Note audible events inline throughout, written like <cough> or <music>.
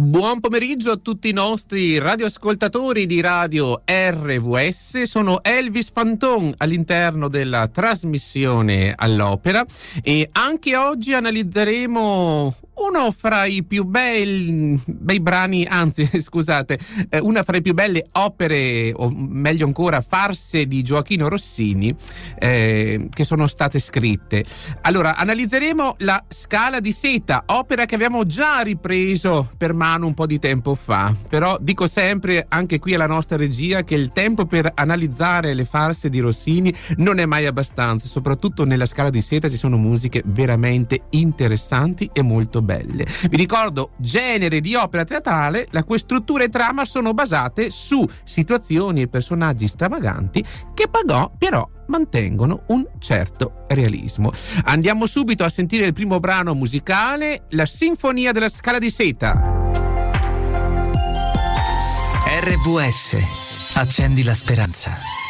Buon pomeriggio a tutti i nostri radioascoltatori di radio RVS. Sono Elvis Fanton all'interno della trasmissione all'opera e anche oggi analizzeremo uno fra i più bei, bei brani, anzi <laughs> scusate, eh, una fra le più belle opere, o meglio ancora farse di Gioachino Rossini eh, che sono state scritte. Allora, analizzeremo la Scala di Seta, opera che abbiamo già ripreso per mano un po' di tempo fa, però dico sempre anche qui alla nostra regia che il tempo per analizzare le farse di Rossini non è mai abbastanza, soprattutto nella Scala di Seta ci sono musiche veramente interessanti e molto belle belle. Vi ricordo genere di opera teatrale la cui struttura e trama sono basate su situazioni e personaggi stravaganti che pagò però mantengono un certo realismo. Andiamo subito a sentire il primo brano musicale, la Sinfonia della Scala di Seta. RVS, accendi la speranza.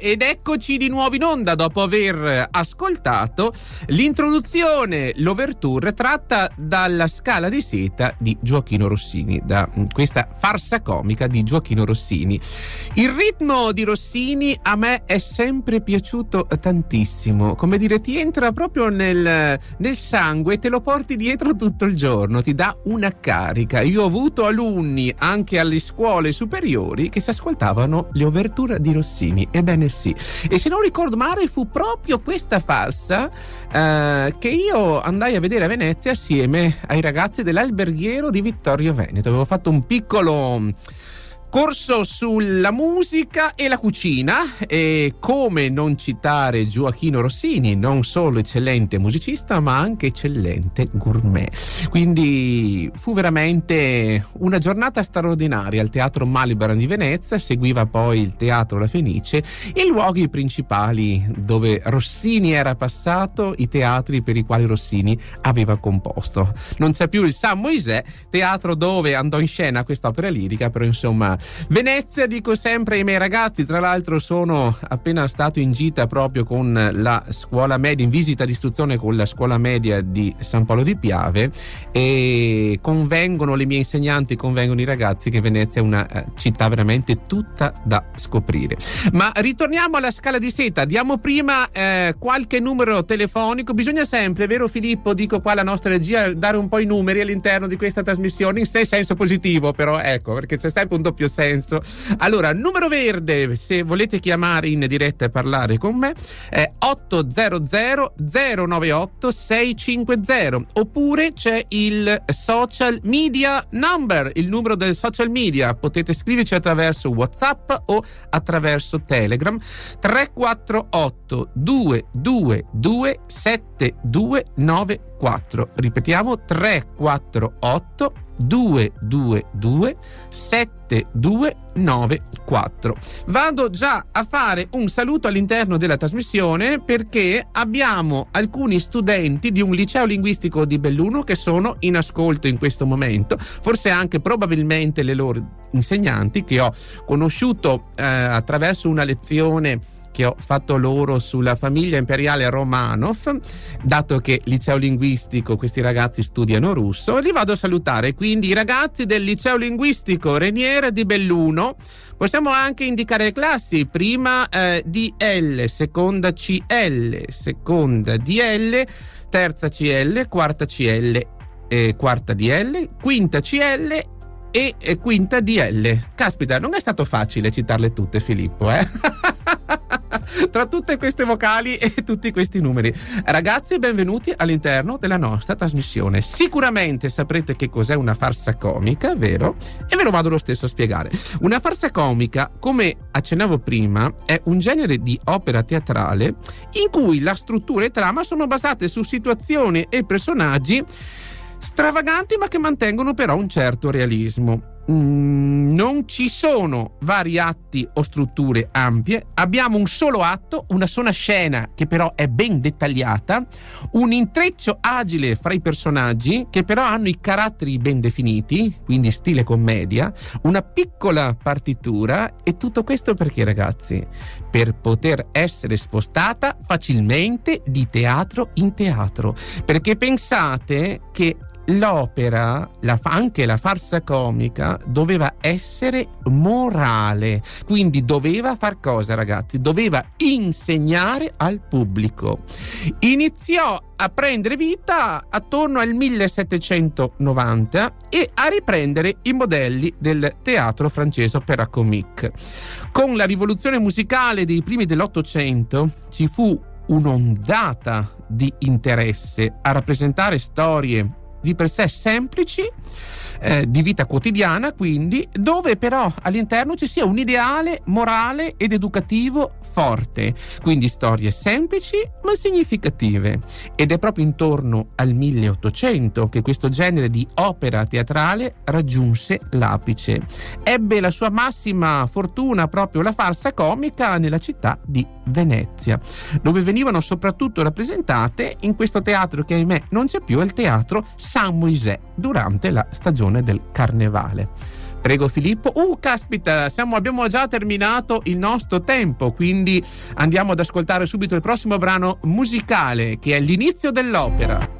Ed eccoci di nuovo in onda dopo aver ascoltato l'introduzione, l'overture tratta dalla Scala di seta di Gioachino Rossini, da questa farsa comica di Gioachino Rossini. Il ritmo di Rossini a me è sempre piaciuto tantissimo, come dire, ti entra proprio nel, nel sangue e te lo porti dietro tutto il giorno, ti dà una carica. Io ho avuto alunni anche alle scuole superiori che si ascoltavano le overture di Rossini. Ebbene sì. E se non ricordo male fu proprio questa farsa eh, che io andai a vedere a Venezia assieme ai ragazzi dell'alberghiero di Vittorio Veneto. Avevo fatto un piccolo Corso sulla musica e la cucina e come non citare Gioachino Rossini, non solo eccellente musicista ma anche eccellente gourmet. Quindi fu veramente una giornata straordinaria al Teatro Malibaran di Venezia, seguiva poi il Teatro La Fenice, i luoghi principali dove Rossini era passato, i teatri per i quali Rossini aveva composto. Non c'è più il San Moisè, teatro dove andò in scena quest'opera lirica, però insomma Venezia, dico sempre ai miei ragazzi, tra l'altro sono appena stato in gita proprio con la scuola media, in visita di istruzione con la scuola media di San Paolo di Piave e convengono le mie insegnanti, convengono i ragazzi che Venezia è una eh, città veramente tutta da scoprire. Ma ritorniamo alla scala di seta, diamo prima eh, qualche numero telefonico, bisogna sempre, vero Filippo, dico qua la nostra regia, dare un po' i numeri all'interno di questa trasmissione. In senso positivo però, ecco, perché c'è sempre un doppio senso. Allora, numero verde, se volete chiamare in diretta e parlare con me, è 800 098 650 oppure c'è il social media number, il numero del social media. Potete scriverci attraverso WhatsApp o attraverso Telegram 348 222 7294. Ripetiamo 348 222 7294. Vado già a fare un saluto all'interno della trasmissione perché abbiamo alcuni studenti di un liceo linguistico di Belluno che sono in ascolto in questo momento, forse anche probabilmente le loro insegnanti che ho conosciuto eh, attraverso una lezione che ho fatto loro sulla famiglia imperiale Romanov, dato che liceo linguistico questi ragazzi studiano russo, li vado a salutare. Quindi i ragazzi del liceo linguistico Reniere di Belluno, possiamo anche indicare le classi, prima eh, DL, seconda CL, seconda DL, terza CL, quarta CL, eh, quarta DL, quinta CL e, e quinta DL. Caspita, non è stato facile citarle tutte, Filippo, eh? <laughs> tra tutte queste vocali e tutti questi numeri. Ragazzi, benvenuti all'interno della nostra trasmissione. Sicuramente saprete che cos'è una farsa comica, vero? E ve lo vado lo stesso a spiegare. Una farsa comica, come accennavo prima, è un genere di opera teatrale in cui la struttura e trama sono basate su situazioni e personaggi stravaganti ma che mantengono però un certo realismo. Mm, non ci sono vari atti o strutture ampie, abbiamo un solo atto, una sola scena che però è ben dettagliata, un intreccio agile fra i personaggi che però hanno i caratteri ben definiti, quindi stile commedia, una piccola partitura. E tutto questo perché ragazzi? Per poter essere spostata facilmente di teatro in teatro, perché pensate che l'opera, la, anche la farsa comica, doveva essere morale. Quindi doveva far cosa, ragazzi? Doveva insegnare al pubblico. Iniziò a prendere vita attorno al 1790 e a riprendere i modelli del teatro francese opera comique. Con la rivoluzione musicale dei primi dell'Ottocento ci fu un'ondata di interesse a rappresentare storie di per sé semplici, eh, di vita quotidiana, quindi, dove però all'interno ci sia un ideale morale ed educativo forte, quindi storie semplici ma significative. Ed è proprio intorno al 1800 che questo genere di opera teatrale raggiunse l'apice. Ebbe la sua massima fortuna proprio la farsa comica nella città di Venezia, dove venivano soprattutto rappresentate in questo teatro che ahimè non c'è più, il teatro San Moisè durante la stagione del carnevale. Prego Filippo. Uh, caspita, siamo, abbiamo già terminato il nostro tempo, quindi andiamo ad ascoltare subito il prossimo brano musicale che è l'inizio dell'opera.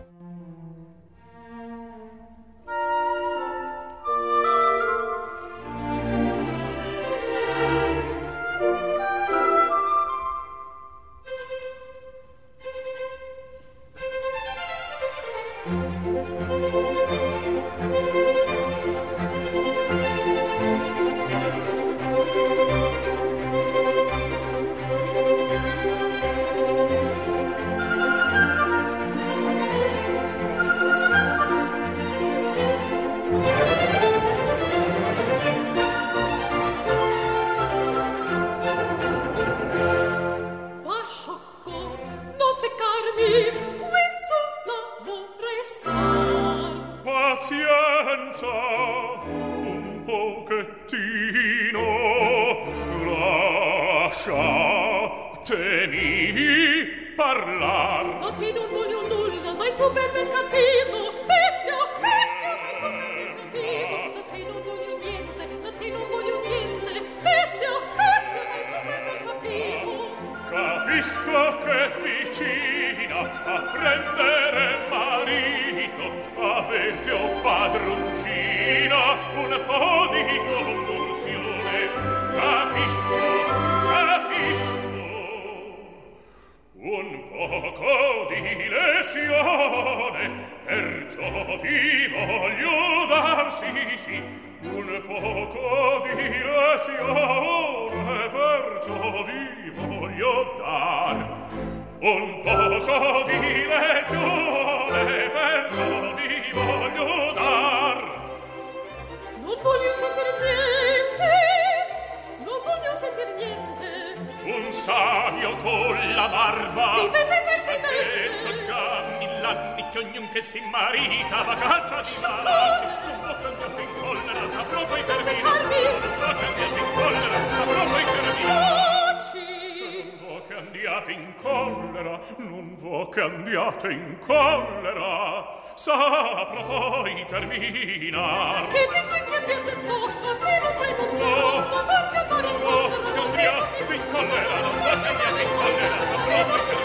devi parlar. Da te non voglio nulla, vai tu per me cattivo, bestia, bestia, ma tu per me capito. Da te non voglio niente, da te non voglio niente, bestia, bestia, vai tu per me cattivo. Capisco che vicina a prendere marito avete un padroncina, un po' di comune. poco di lezione, perciò vi voglio dar, sì, sì, un poco di lezione, perciò vi voglio dar. Un poco di lezione, perciò vi voglio dar. Non voglio sentire niente, non voglio sentire niente un savio con la barba. Vivete per te detto già mill'anni che ognun che si marita va caccia di mare non può cambiato in collera saprò poi per me non può cambiarti in collera saprò poi per me non può cambiato in collera non può cambiato in collera saprò poi terminar. Che che che che abbia detto, appena premonzino, dover chiamare in oh. corte, non mi ha non va che mi ha incollera, saprò poi.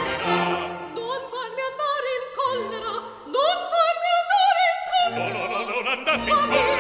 Non farmi andare in oh, non farmi andare in non andate in collera.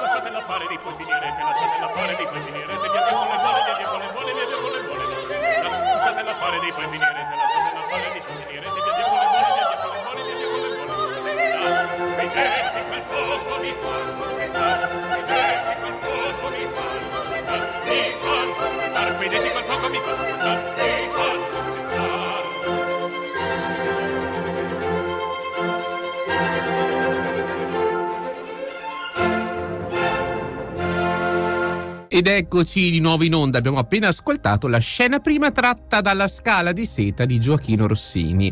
Lasciatela fare, poi finirete, lasciatela fare, poi finire, via via con le vole, via via con le vole, via via con le vole. la fare dei poi finire, te la fare dei poi finire, ti con le buone, ti con le buone, ti con le buone. Mi cerchi quel fuoco mi fa sospettare, mi cerchi quel fuoco mi fa sospettare, mi fa sospettare, qui quel fuoco mi fa sospettare, mi fa Ed eccoci di nuovo in onda. Abbiamo appena ascoltato la scena prima tratta dalla Scala di seta di Gioachino Rossini.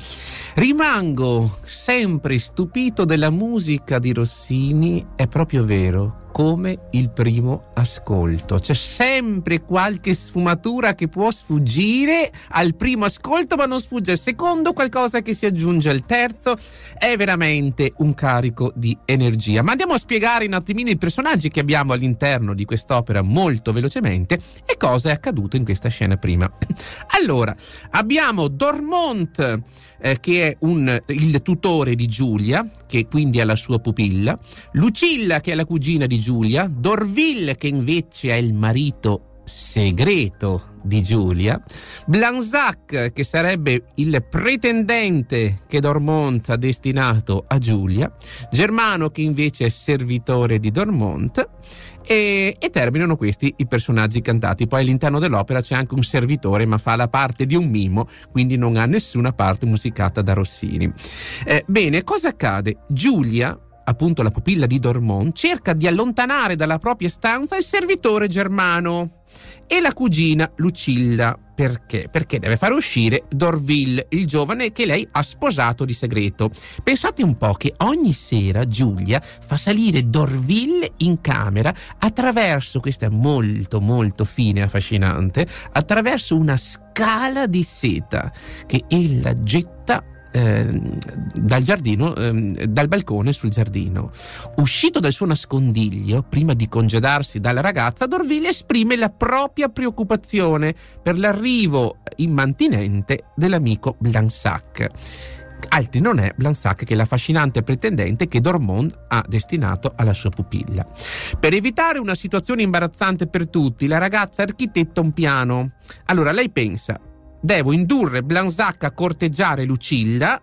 Rimango sempre stupito della musica di Rossini, è proprio vero come il primo ascolto. C'è sempre qualche sfumatura che può sfuggire al primo ascolto, ma non sfugge al secondo, qualcosa che si aggiunge al terzo. È veramente un carico di energia. Ma andiamo a spiegare un attimino i personaggi che abbiamo all'interno di quest'opera molto velocemente e cosa è accaduto in questa scena prima. <laughs> Allora, abbiamo Dormont eh, che è un, il tutore di Giulia, che quindi è la sua pupilla, Lucilla che è la cugina di Giulia, Dorville che invece è il marito segreto di Giulia, Blanzac che sarebbe il pretendente che Dormont ha destinato a Giulia, Germano che invece è servitore di Dormont e, e, terminano questi i personaggi cantati. Poi all'interno dell'opera c'è anche un servitore, ma fa la parte di un mimo, quindi non ha nessuna parte musicata da Rossini. Eh, bene, cosa accade? Giulia appunto la pupilla di Dormont, cerca di allontanare dalla propria stanza il servitore germano e la cugina Lucilla. Perché? Perché deve fare uscire Dorville, il giovane che lei ha sposato di segreto. Pensate un po' che ogni sera Giulia fa salire Dorville in camera attraverso, questa è molto molto fine e affascinante, attraverso una scala di seta che ella getta Ehm, dal giardino, eh, dal balcone sul giardino. Uscito dal suo nascondiglio, prima di congedarsi dalla ragazza, Dorville esprime la propria preoccupazione per l'arrivo immantinente dell'amico Blansac. Altri non è Blansac che l'affascinante pretendente che Dormont ha destinato alla sua pupilla. Per evitare una situazione imbarazzante per tutti, la ragazza architetta un piano. Allora lei pensa, devo indurre Blanzac a corteggiare Lucilla,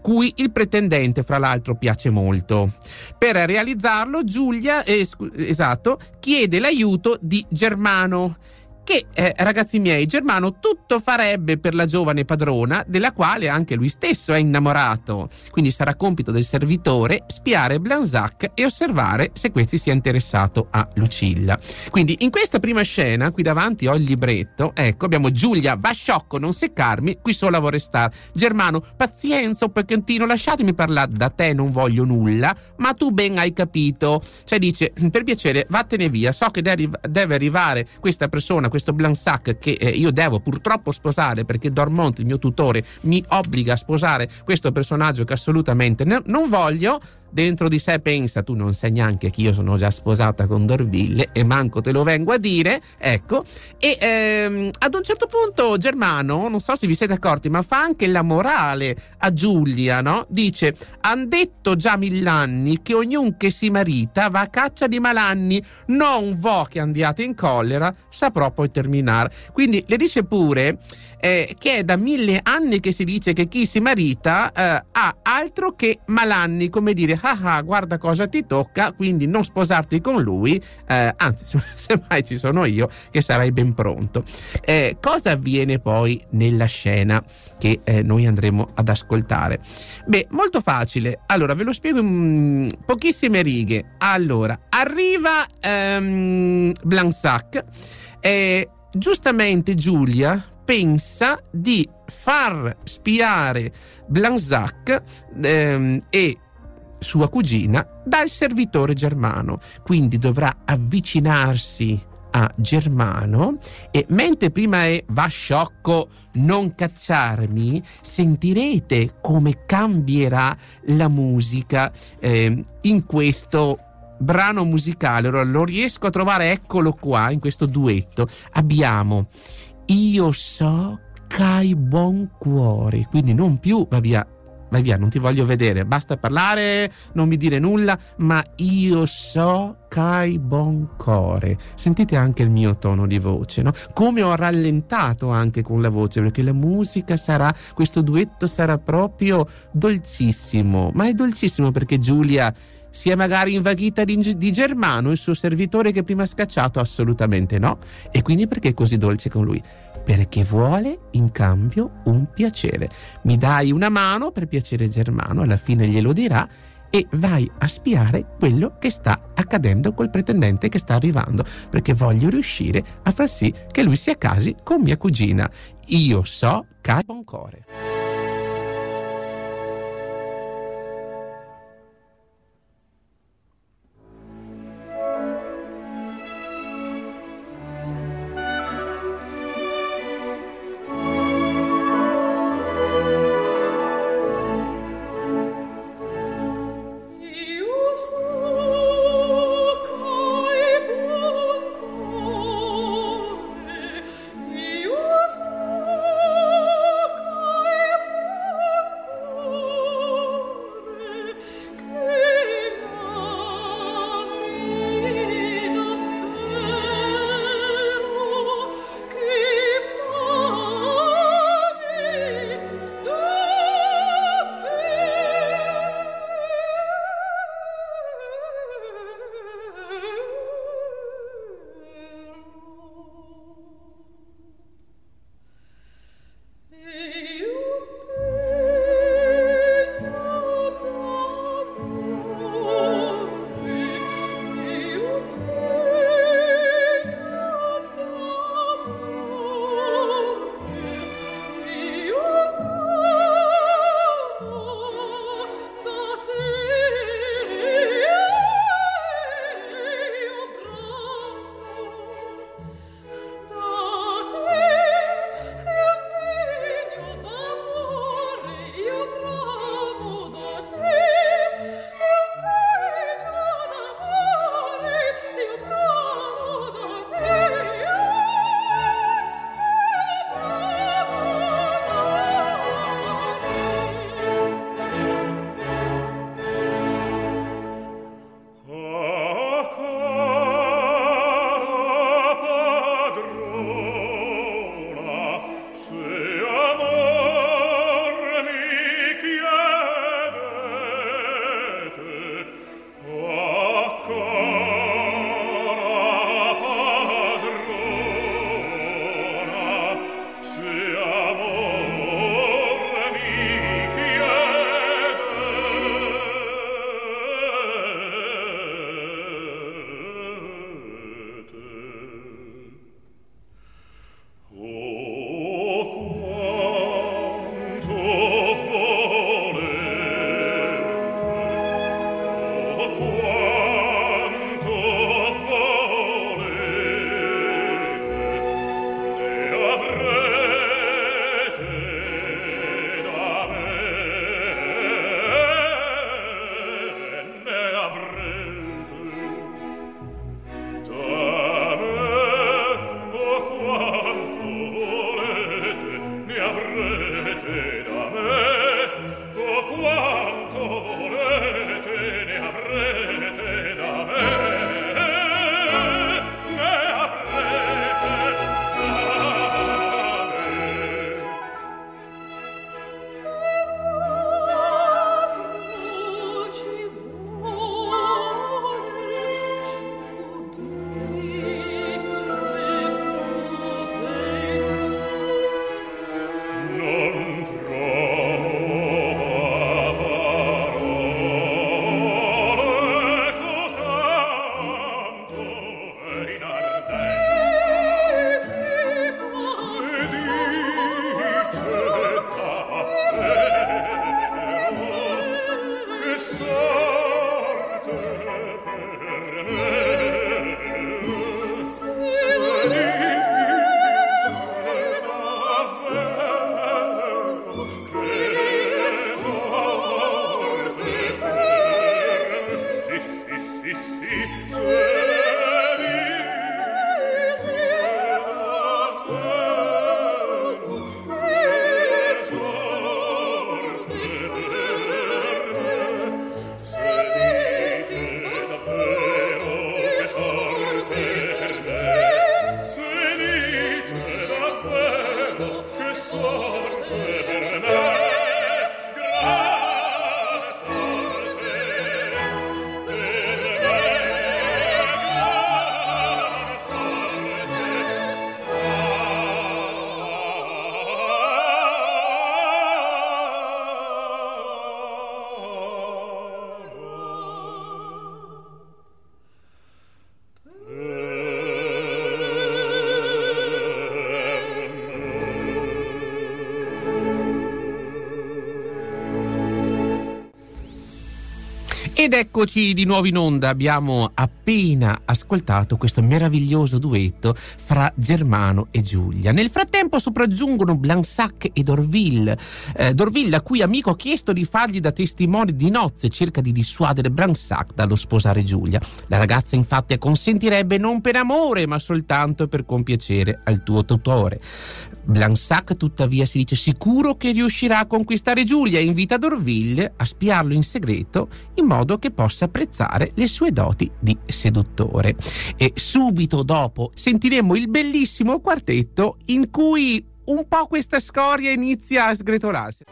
cui il pretendente fra l'altro piace molto. Per realizzarlo Giulia, eh, esatto, chiede l'aiuto di Germano che, eh, ragazzi miei, Germano tutto farebbe per la giovane padrona, della quale anche lui stesso è innamorato. Quindi sarà compito del servitore spiare Blanzac e osservare se questi sia interessato a Lucilla. Quindi in questa prima scena, qui davanti ho il libretto, ecco, abbiamo Giulia, va sciocco, non seccarmi, qui sola vorrei stare. Germano, pazienza, un pochettino, lasciatemi parlare, da te non voglio nulla, ma tu ben hai capito. Cioè dice, per piacere, vattene via, so che deve arrivare questa persona, questo Blansac che eh, io devo purtroppo sposare perché Dormont, il mio tutore, mi obbliga a sposare questo personaggio che assolutamente non voglio, dentro di sé pensa tu non sai neanche che io sono già sposata con Dorville e manco te lo vengo a dire, ecco, e ehm, ad un certo punto Germano, non so se vi siete accorti, ma fa anche la morale a Giulia, no? Dice, han detto già mill'anni che ognuno che si marita va a caccia di malanni, non vo che andiate in collera, saprò poi terminare. Quindi le dice pure eh, che è da mille anni che si dice che chi si marita eh, ha altro che malanni, come dire, ah ah, guarda cosa ti tocca, quindi non sposarti con lui, eh, anzi, <laughs> se mai ci sono io, che sarai ben pronto. Eh, cosa avviene poi nella scena che eh, noi andremo ad ascoltare? Beh, molto facile. Allora, ve lo spiego in pochissime righe. Allora, arriva ehm, Blansac. Eh, giustamente Giulia pensa di far spiare Blanzac ehm, e sua cugina dal servitore germano, quindi dovrà avvicinarsi a Germano e mentre prima è va sciocco non cacciarmi, sentirete come cambierà la musica eh, in questo brano musicale. Allora lo riesco a trovare, eccolo qua, in questo duetto. Abbiamo io so che hai buon cuore, quindi non più va via, vai via, non ti voglio vedere, basta parlare, non mi dire nulla, ma io so che hai buon cuore. Sentite anche il mio tono di voce, no? Come ho rallentato anche con la voce, perché la musica sarà, questo duetto sarà proprio dolcissimo, ma è dolcissimo perché Giulia si è magari invaghita di, di, Germano, il suo servitore che prima ha scacciato? Assolutamente no. E quindi perché è così dolce con lui? Perché vuole in cambio un piacere. Mi dai una mano per piacere Germano, alla fine glielo dirà e vai a spiare quello che sta accadendo col pretendente che sta arrivando, perché voglio riuscire a far sì che lui sia a casi con mia cugina. Io so che hai Sole buon cuore. Ed eccoci di nuovo in onda, abbiamo appena ascoltato questo meraviglioso duetto fra Germano e Giulia. Nel frattempo sopraggiungono Blansac e Dorville. Eh, Dorville, a cui amico ha chiesto di fargli da testimone di nozze, cerca di dissuadere Blansac dallo sposare Giulia. La ragazza infatti acconsentirebbe non per amore, ma soltanto per compiacere al tuo tutore. Blansac tuttavia si dice sicuro che riuscirà a conquistare Giulia e invita Dorville a spiarlo in segreto in modo che possa apprezzare le sue doti di seduttore. E subito dopo sentiremo il bellissimo quartetto in cui un po' questa scoria inizia a sgretolarsi.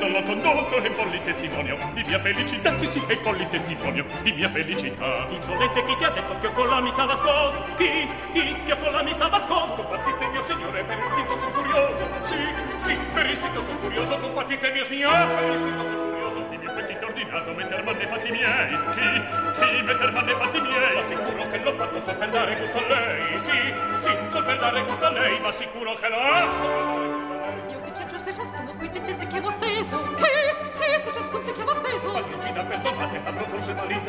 confesso l'ho condotto e polli testimonio di mia felicità, sì sì, e polli testimonio di mia felicità. Insolente chi ti ha detto che con la mi stava scoso? Chi, chi, che con la mi stava scoso? Combattite mio signore, per istinto sono curioso, sì, sì, per istinto sono curioso, combattite mio signore, per istinto sono curioso, di mio petito ordinato, metter manne fatti miei, chi, chi, metter manne fatti miei, ma sicuro che l'ho fatto so per dare gusto a lei, sì, sì, so per dare gusto a lei, ma sicuro che l'ho fatto.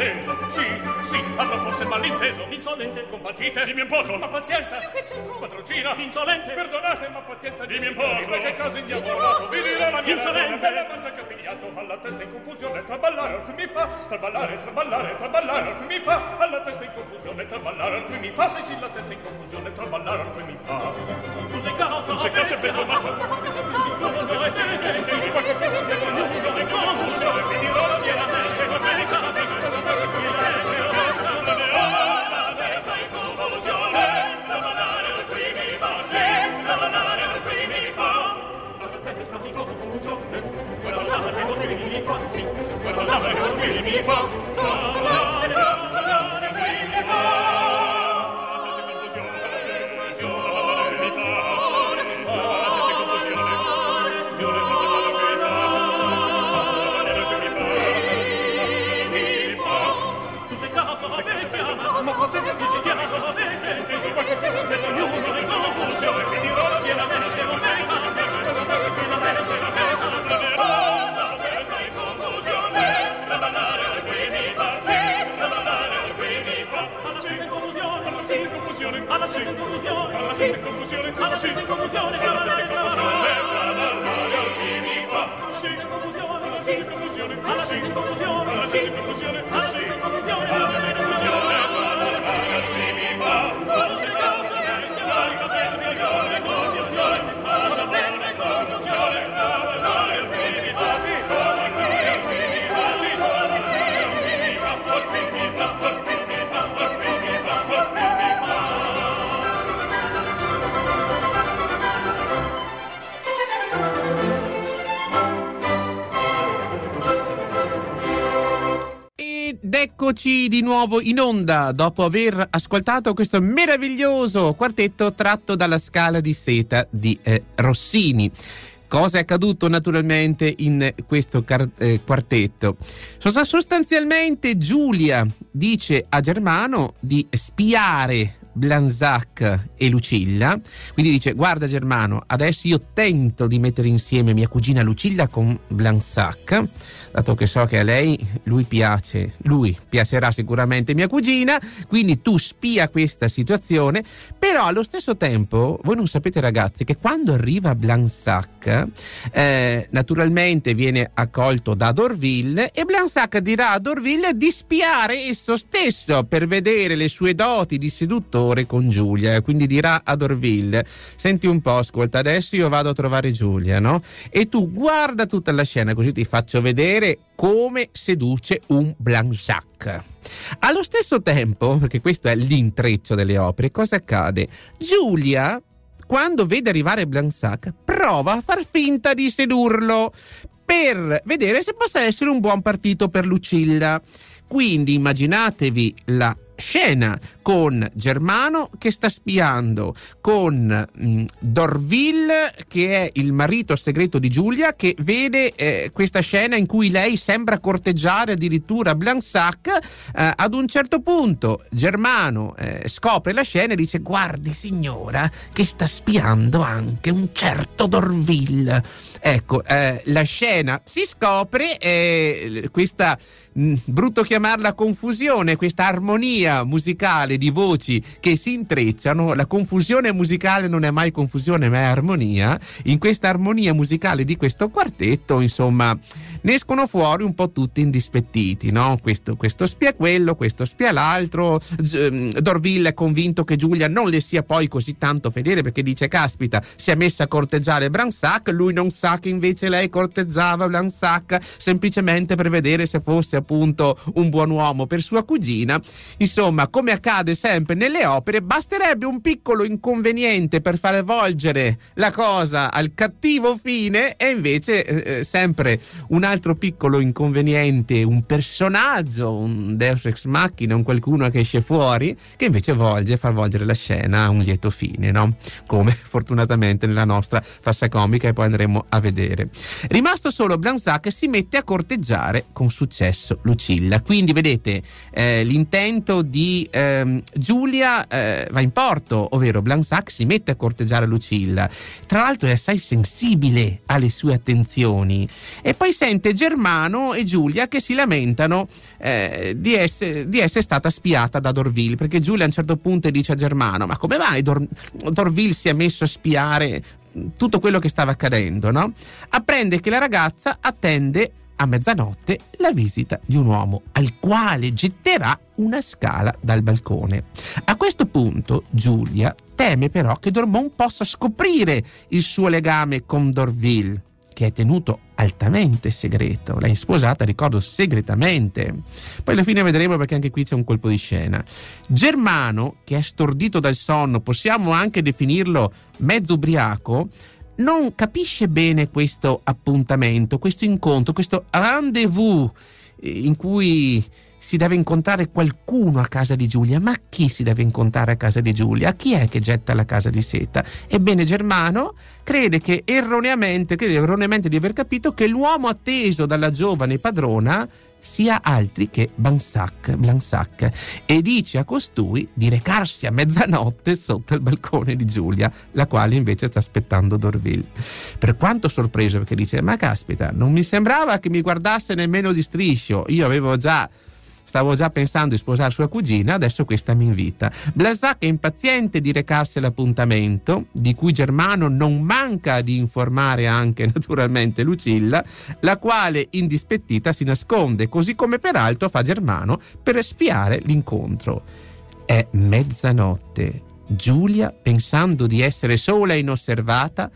sentenza sì sì avrò forse malinteso insolente compatite dimmi un poco ma pazienza io che c'entro patrocina insolente perdonate ma pazienza dimmi un poco che cosa indiavolato vi dirò la mia insolente la mangia capigliato alla testa in confusione traballare al cui mi fa traballare traballare traballare al cui mi fa alla testa in confusione traballare al cui mi fa sì sì la testa in confusione traballare al cui mi fa tu sei causa tu sei causa per ma pazienza pazienza Traballare che eccoci di nuovo in onda dopo aver ascoltato questo meraviglioso quartetto tratto dalla scala di seta di eh, Rossini. Cosa è accaduto naturalmente in questo car- eh, quartetto? Sostanzialmente Giulia dice a Germano di spiare Blanzac e Lucilla. Quindi dice: Guarda, Germano, adesso io tento di mettere insieme mia cugina Lucilla con Blanzac, dato che so che a lei lui piace, lui piacerà sicuramente mia cugina. Quindi tu spia questa situazione, però allo stesso tempo, voi non sapete, ragazzi, che quando arriva Blanzac, eh, naturalmente viene accolto da Dorville e Blanzac dirà a Dorville di spiare esso stesso per vedere le sue doti di seduttore attore con Giulia, quindi dirà a Dorville, senti un po', ascolta, adesso io vado a trovare Giulia, no? E tu guarda tutta la scena così ti faccio vedere come seduce un Blanchac. Allo stesso tempo, perché questo è l'intreccio delle opere, cosa accade? Giulia, quando vede arrivare Blanchac, prova a far finta di sedurlo per vedere se possa essere un buon partito per Lucilla. Quindi immaginatevi la scena con Germano che sta spiando, con mh, mm, Dorville che è il marito segreto di Giulia che vede eh, questa scena in cui lei sembra corteggiare addirittura Blansac. Eh, ad un certo punto Germano eh, scopre la scena e dice guardi signora che sta spiando anche un certo Dorville. Ecco, eh, la scena si scopre e questa mh, brutto chiamarla confusione, questa armonia musicale di voci che si intrecciano, la confusione musicale non è mai confusione ma è armonia, in questa armonia musicale di questo quartetto, insomma, ne escono fuori un po' tutti indispettiti, no? Questo, questo spia quello, questo spia l'altro, mm, Dorville è convinto che Giulia non le sia poi così tanto fedele perché dice, caspita, si è messa a corteggiare Bransac, lui non sa che invece lei corteggiava Bransac semplicemente per vedere se fosse appunto un buon uomo per sua cugina. Insomma, come accade sempre nelle opere, basterebbe un piccolo inconveniente per far volgere la cosa al cattivo fine e invece eh, eh sempre un altro piccolo inconveniente, un personaggio, un Deus ex machina, un qualcuno che esce fuori, che invece volge, fa volgere la scena a un lieto fine, no? Come <laughs> fortunatamente nella nostra fassa comica e poi andremo a vedere. Rimasto solo Blanzac si mette a corteggiare con successo Lucilla. Quindi vedete eh, l'intento di ehm, Giulia eh, va in porto, ovvero Blanzac si mette a corteggiare Lucilla. Tra l'altro è assai sensibile alle sue attenzioni e poi sente Germano e Giulia che si lamentano eh, di, essere, di, essere, stata spiata da Dorville perché Giulia a un certo punto dice a Germano ma come mai Dor- Dorville si è messo a spiare tutto quello che stava accadendo, no? Apprende che la ragazza attende a mezzanotte la visita di un uomo al quale getterà una scala dal balcone. A questo punto Giulia teme però che Dormont possa scoprire il suo legame con Dorville, che è tenuto altamente segreto. L'hai sposata, ricordo, segretamente. Poi alla fine vedremo perché anche qui c'è un colpo di scena. Germano, che è stordito dal sonno, possiamo anche definirlo mezzo ubriaco, non capisce bene questo appuntamento, questo incontro, questo rendezvous eh, in cui si deve incontrare qualcuno a casa di Giulia. Ma chi si deve incontrare a casa di Giulia? Chi è che getta la casa di seta? Ebbene, Germano crede che erroneamente, crede erroneamente di aver capito che l'uomo atteso dalla giovane padrona sia altri che Bansac, Blansac e dice a costui di recarsi a mezzanotte sotto il balcone di Giulia, la quale invece sta aspettando Dorville. Per quanto sorpreso perché dice ma caspita, non mi sembrava che mi guardasse nemmeno di striscio, io avevo già Stavo già pensando di sposare sua cugina, adesso questa mi invita. Blasac è impaziente di recarsi all'appuntamento, di cui Germano non manca di informare anche <laughs> naturalmente Lucilla, la quale indispettita si nasconde, così come peraltro fa Germano per spiare l'incontro. È mezzanotte. Giulia, pensando di essere sola e inosservata,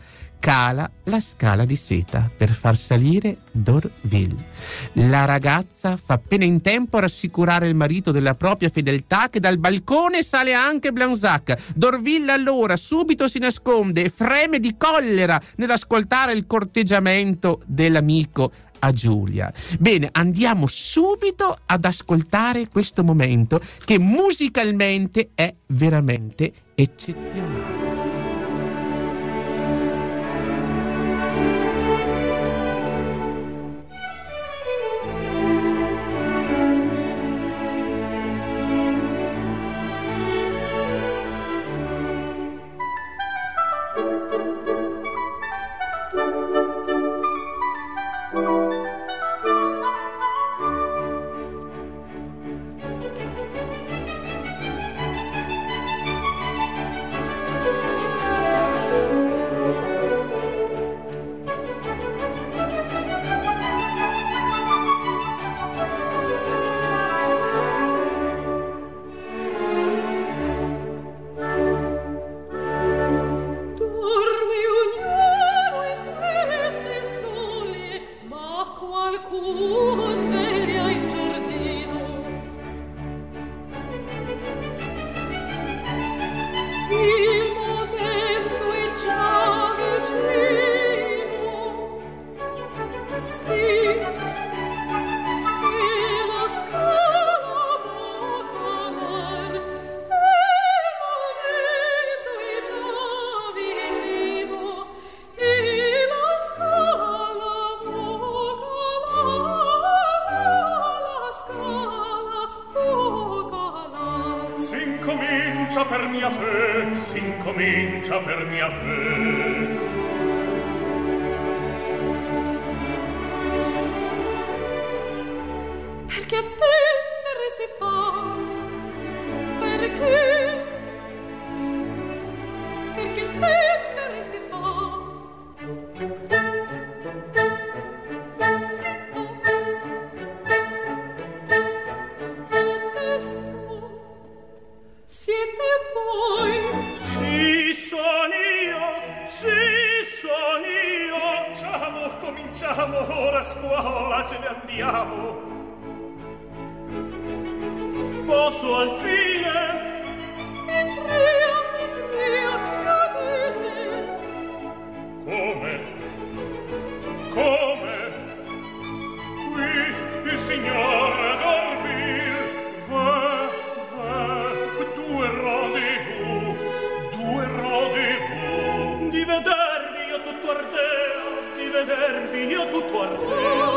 cala la scala di seta per far salire Dorville. La ragazza fa appena in tempo a rassicurare il marito della propria fedeltà che dal balcone sale anche Blanzac. Dorville allora subito si nasconde e freme di collera nell'ascoltare il corteggiamento dell'amico a Giulia. Bene, andiamo subito ad ascoltare questo momento che musicalmente è veramente eccezionale. Cominciamo, ora a scuola ce ne andiamo. Posso al fine vedervi io tutto ardeo.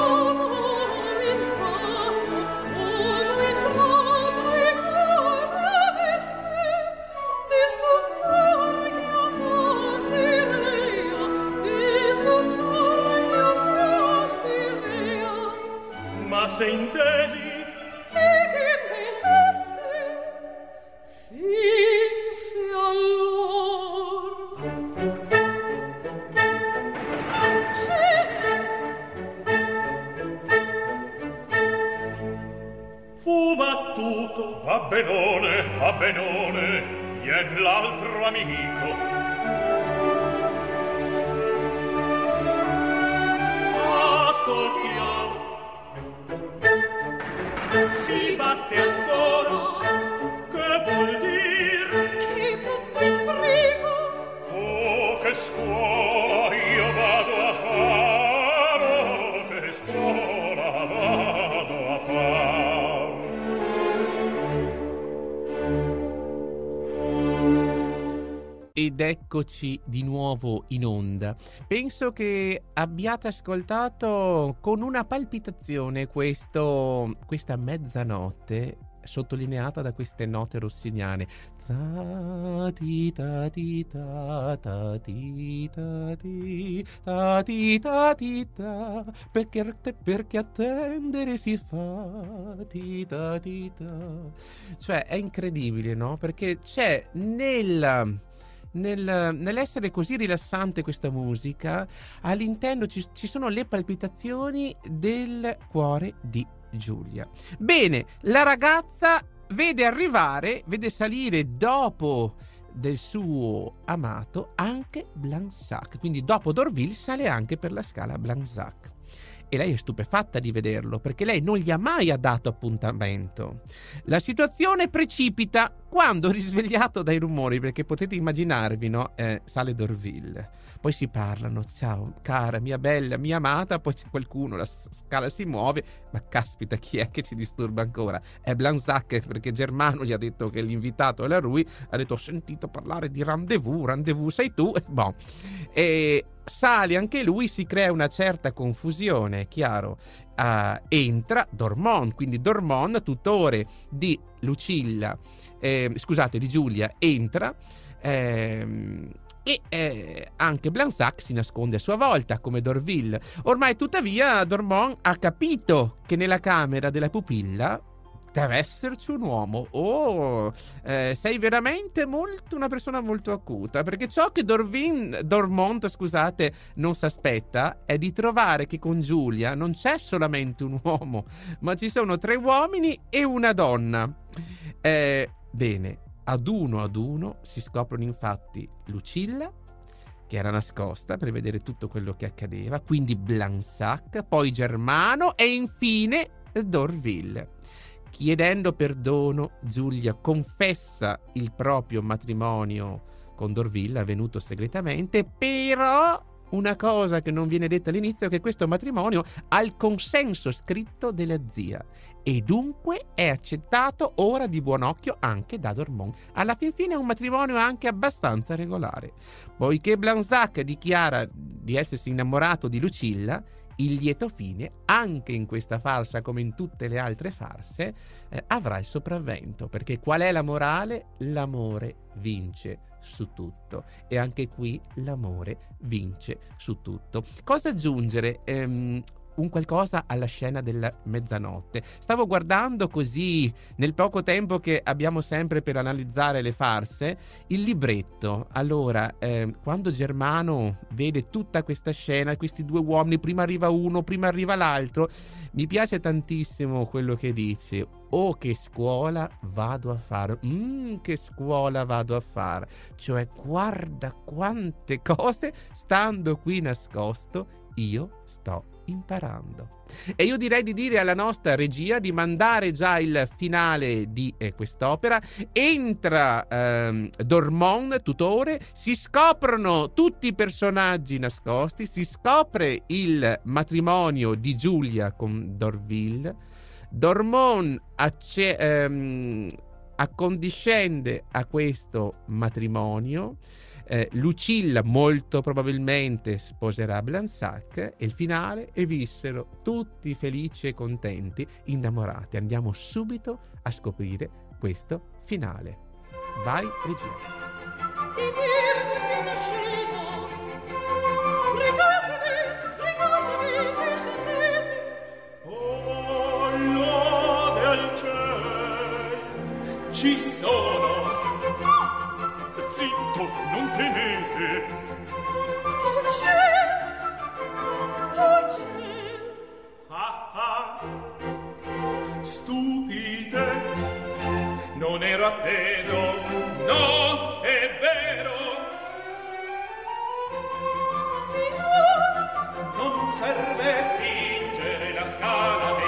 Benone, vien l'altro amico. Ed eccoci di nuovo in onda. Penso che abbiate ascoltato con una palpitazione questo, questa mezzanotte sottolineata da queste note rossiniane. Perché, perché attendere si fa cioè è incredibile no perché c'è nel nel- nell'essere così rilassante questa musica, all'interno ci, ci sono le palpitazioni del cuore di Giulia. Bene, la ragazza vede arrivare, vede salire dopo del suo amato anche Blansac, quindi dopo Dorville sale anche per la scala Blansac. E lei è stupefatta di vederlo perché lei non gli ha mai dato appuntamento. La situazione precipita quando, <laughs> risvegliato dai rumori, perché potete immaginarvi, no? Eh, sale Dorville. Poi si parlano, ciao cara, mia bella, mia amata, poi c'è qualcuno, la scala si muove, ma caspita chi è che ci disturba ancora? È Blanzac perché Germano gli ha detto che l'invitato era lui, ha detto ho sentito parlare di rendezvous, rendezvous sei tu, <laughs> e boh. E sale anche lui, si crea una certa confusione, è chiaro. Ah, entra Dormont, quindi Dormont, tutore di Lucilla, eh, scusate, di Giulia, entra ehm, e eh, anche Blansac si nasconde a sua volta come Dorville. Ormai tuttavia Dormont ha capito che nella camera della pupilla deve esserci un uomo. Oh, eh, sei veramente molto una persona molto acuta. Perché ciò che Dorvin, Dormont, scusate, non si aspetta è di trovare che con Giulia non c'è solamente un uomo, ma ci sono tre uomini e una donna. Eh, bene, ad uno ad uno si scoprono infatti Lucilla, che era nascosta per vedere tutto quello che accadeva, quindi Blansac, poi Germano e infine Dorville. Chiedendo perdono, Giulia confessa il proprio matrimonio con Dorville, avvenuto segretamente, però una cosa che non viene detta all'inizio è che questo matrimonio ha il consenso scritto della zia e dunque è accettato ora di buon occhio anche da Dormont. Alla fin fine è un matrimonio anche abbastanza regolare. Poiché Blanzac dichiara di essersi innamorato di Lucilla, il lieto fine, anche in questa farsa come in tutte le altre farse, eh, avrà il sopravvento. Perché qual è la morale? L'amore vince su tutto e anche qui l'amore vince su tutto. Cosa aggiungere? Ehm, un qualcosa alla scena della mezzanotte. Stavo guardando così, nel poco tempo che abbiamo sempre per analizzare le farse, il libretto. Allora, eh, quando Germano vede tutta questa scena, questi due uomini, prima arriva uno, prima arriva l'altro, mi piace tantissimo quello che dice. Oh, che scuola vado a fare? Mmm, che scuola vado a fare? Cioè, guarda quante cose, stando qui nascosto, io sto imparando. E io direi di dire alla nostra regia di mandare già il finale di eh, quest'opera. Entra ehm, Dormon, tutore, si scoprono tutti i personaggi nascosti, si scopre il matrimonio di Giulia con Dorville. Dormon acce- ehm, accondiscende a questo matrimonio eh, Lucilla molto probabilmente sposerà Blansac e il finale e vissero tutti felici e contenti, innamorati. Andiamo subito a scoprire questo finale. Vai regia. Ci sono zitto, non temete. Oh ciel! Oh ciel! Ah ah! Stupite! Non ero atteso, no, è vero! Signor! Non serve fingere la scala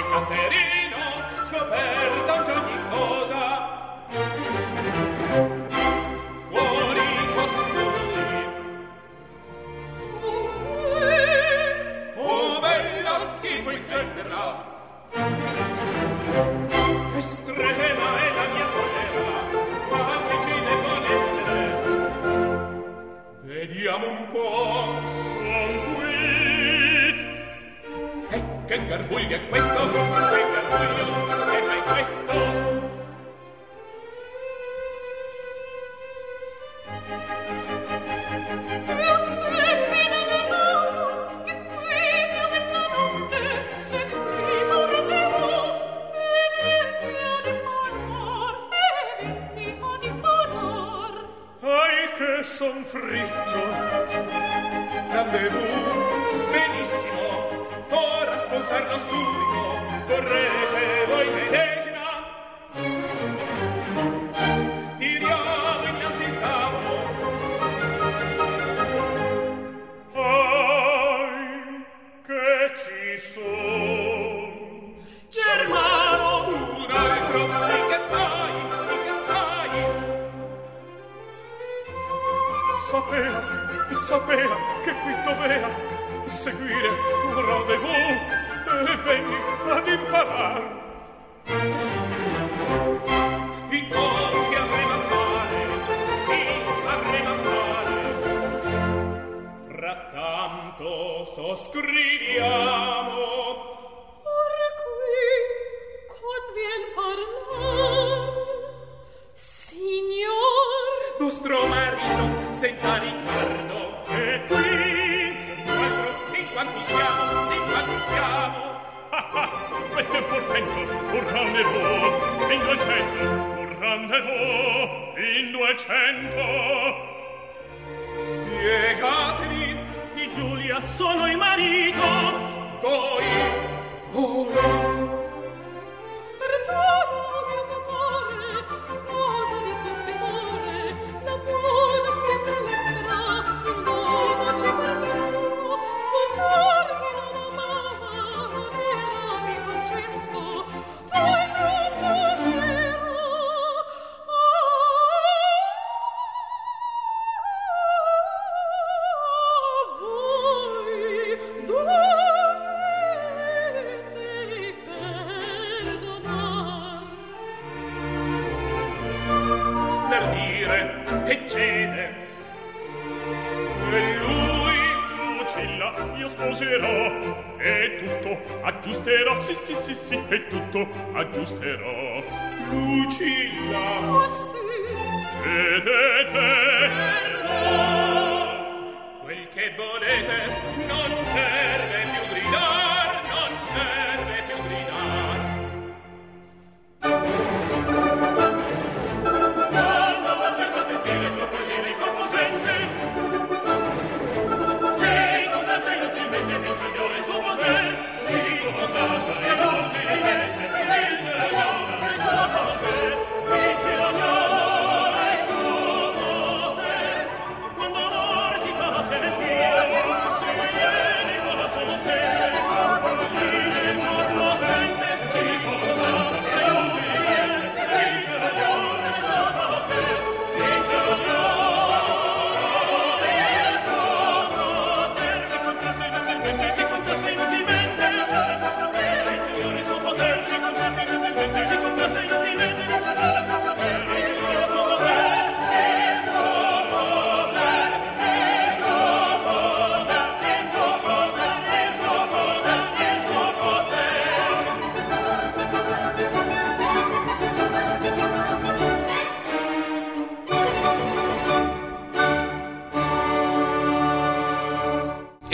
E che garbuglio quanti siamo, di quanti siamo. Ah, ah, questo è un portento, un rendezvous in duecento, un rendezvous in duecento. Spiegatevi di Giulia sono il marito, voi, voi,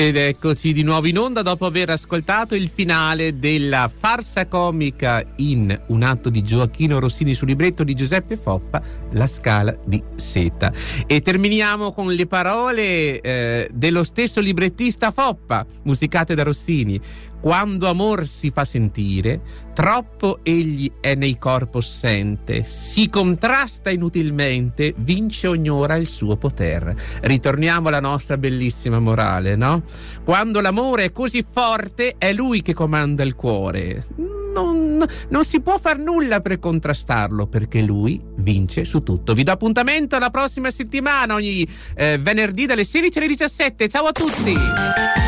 Ed eccoci di nuovo in onda dopo aver ascoltato il finale della farsa comica in un atto di Gioacchino Rossini sul libretto di Giuseppe Foppa, La scala di seta. E terminiamo con le parole eh, dello stesso librettista Foppa, musicate da Rossini. Quando amor si fa sentire, troppo egli è nei corpo sente, si contrasta inutilmente, vince ognora il suo poter. Ritorniamo alla nostra bellissima morale, no? Quando l'amore è così forte, è lui che comanda il cuore. Non, non, si può far nulla per contrastarlo perché lui vince su tutto. Vi do appuntamento alla prossima settimana, ogni eh, venerdì dalle 16 alle 17. Ciao a tutti!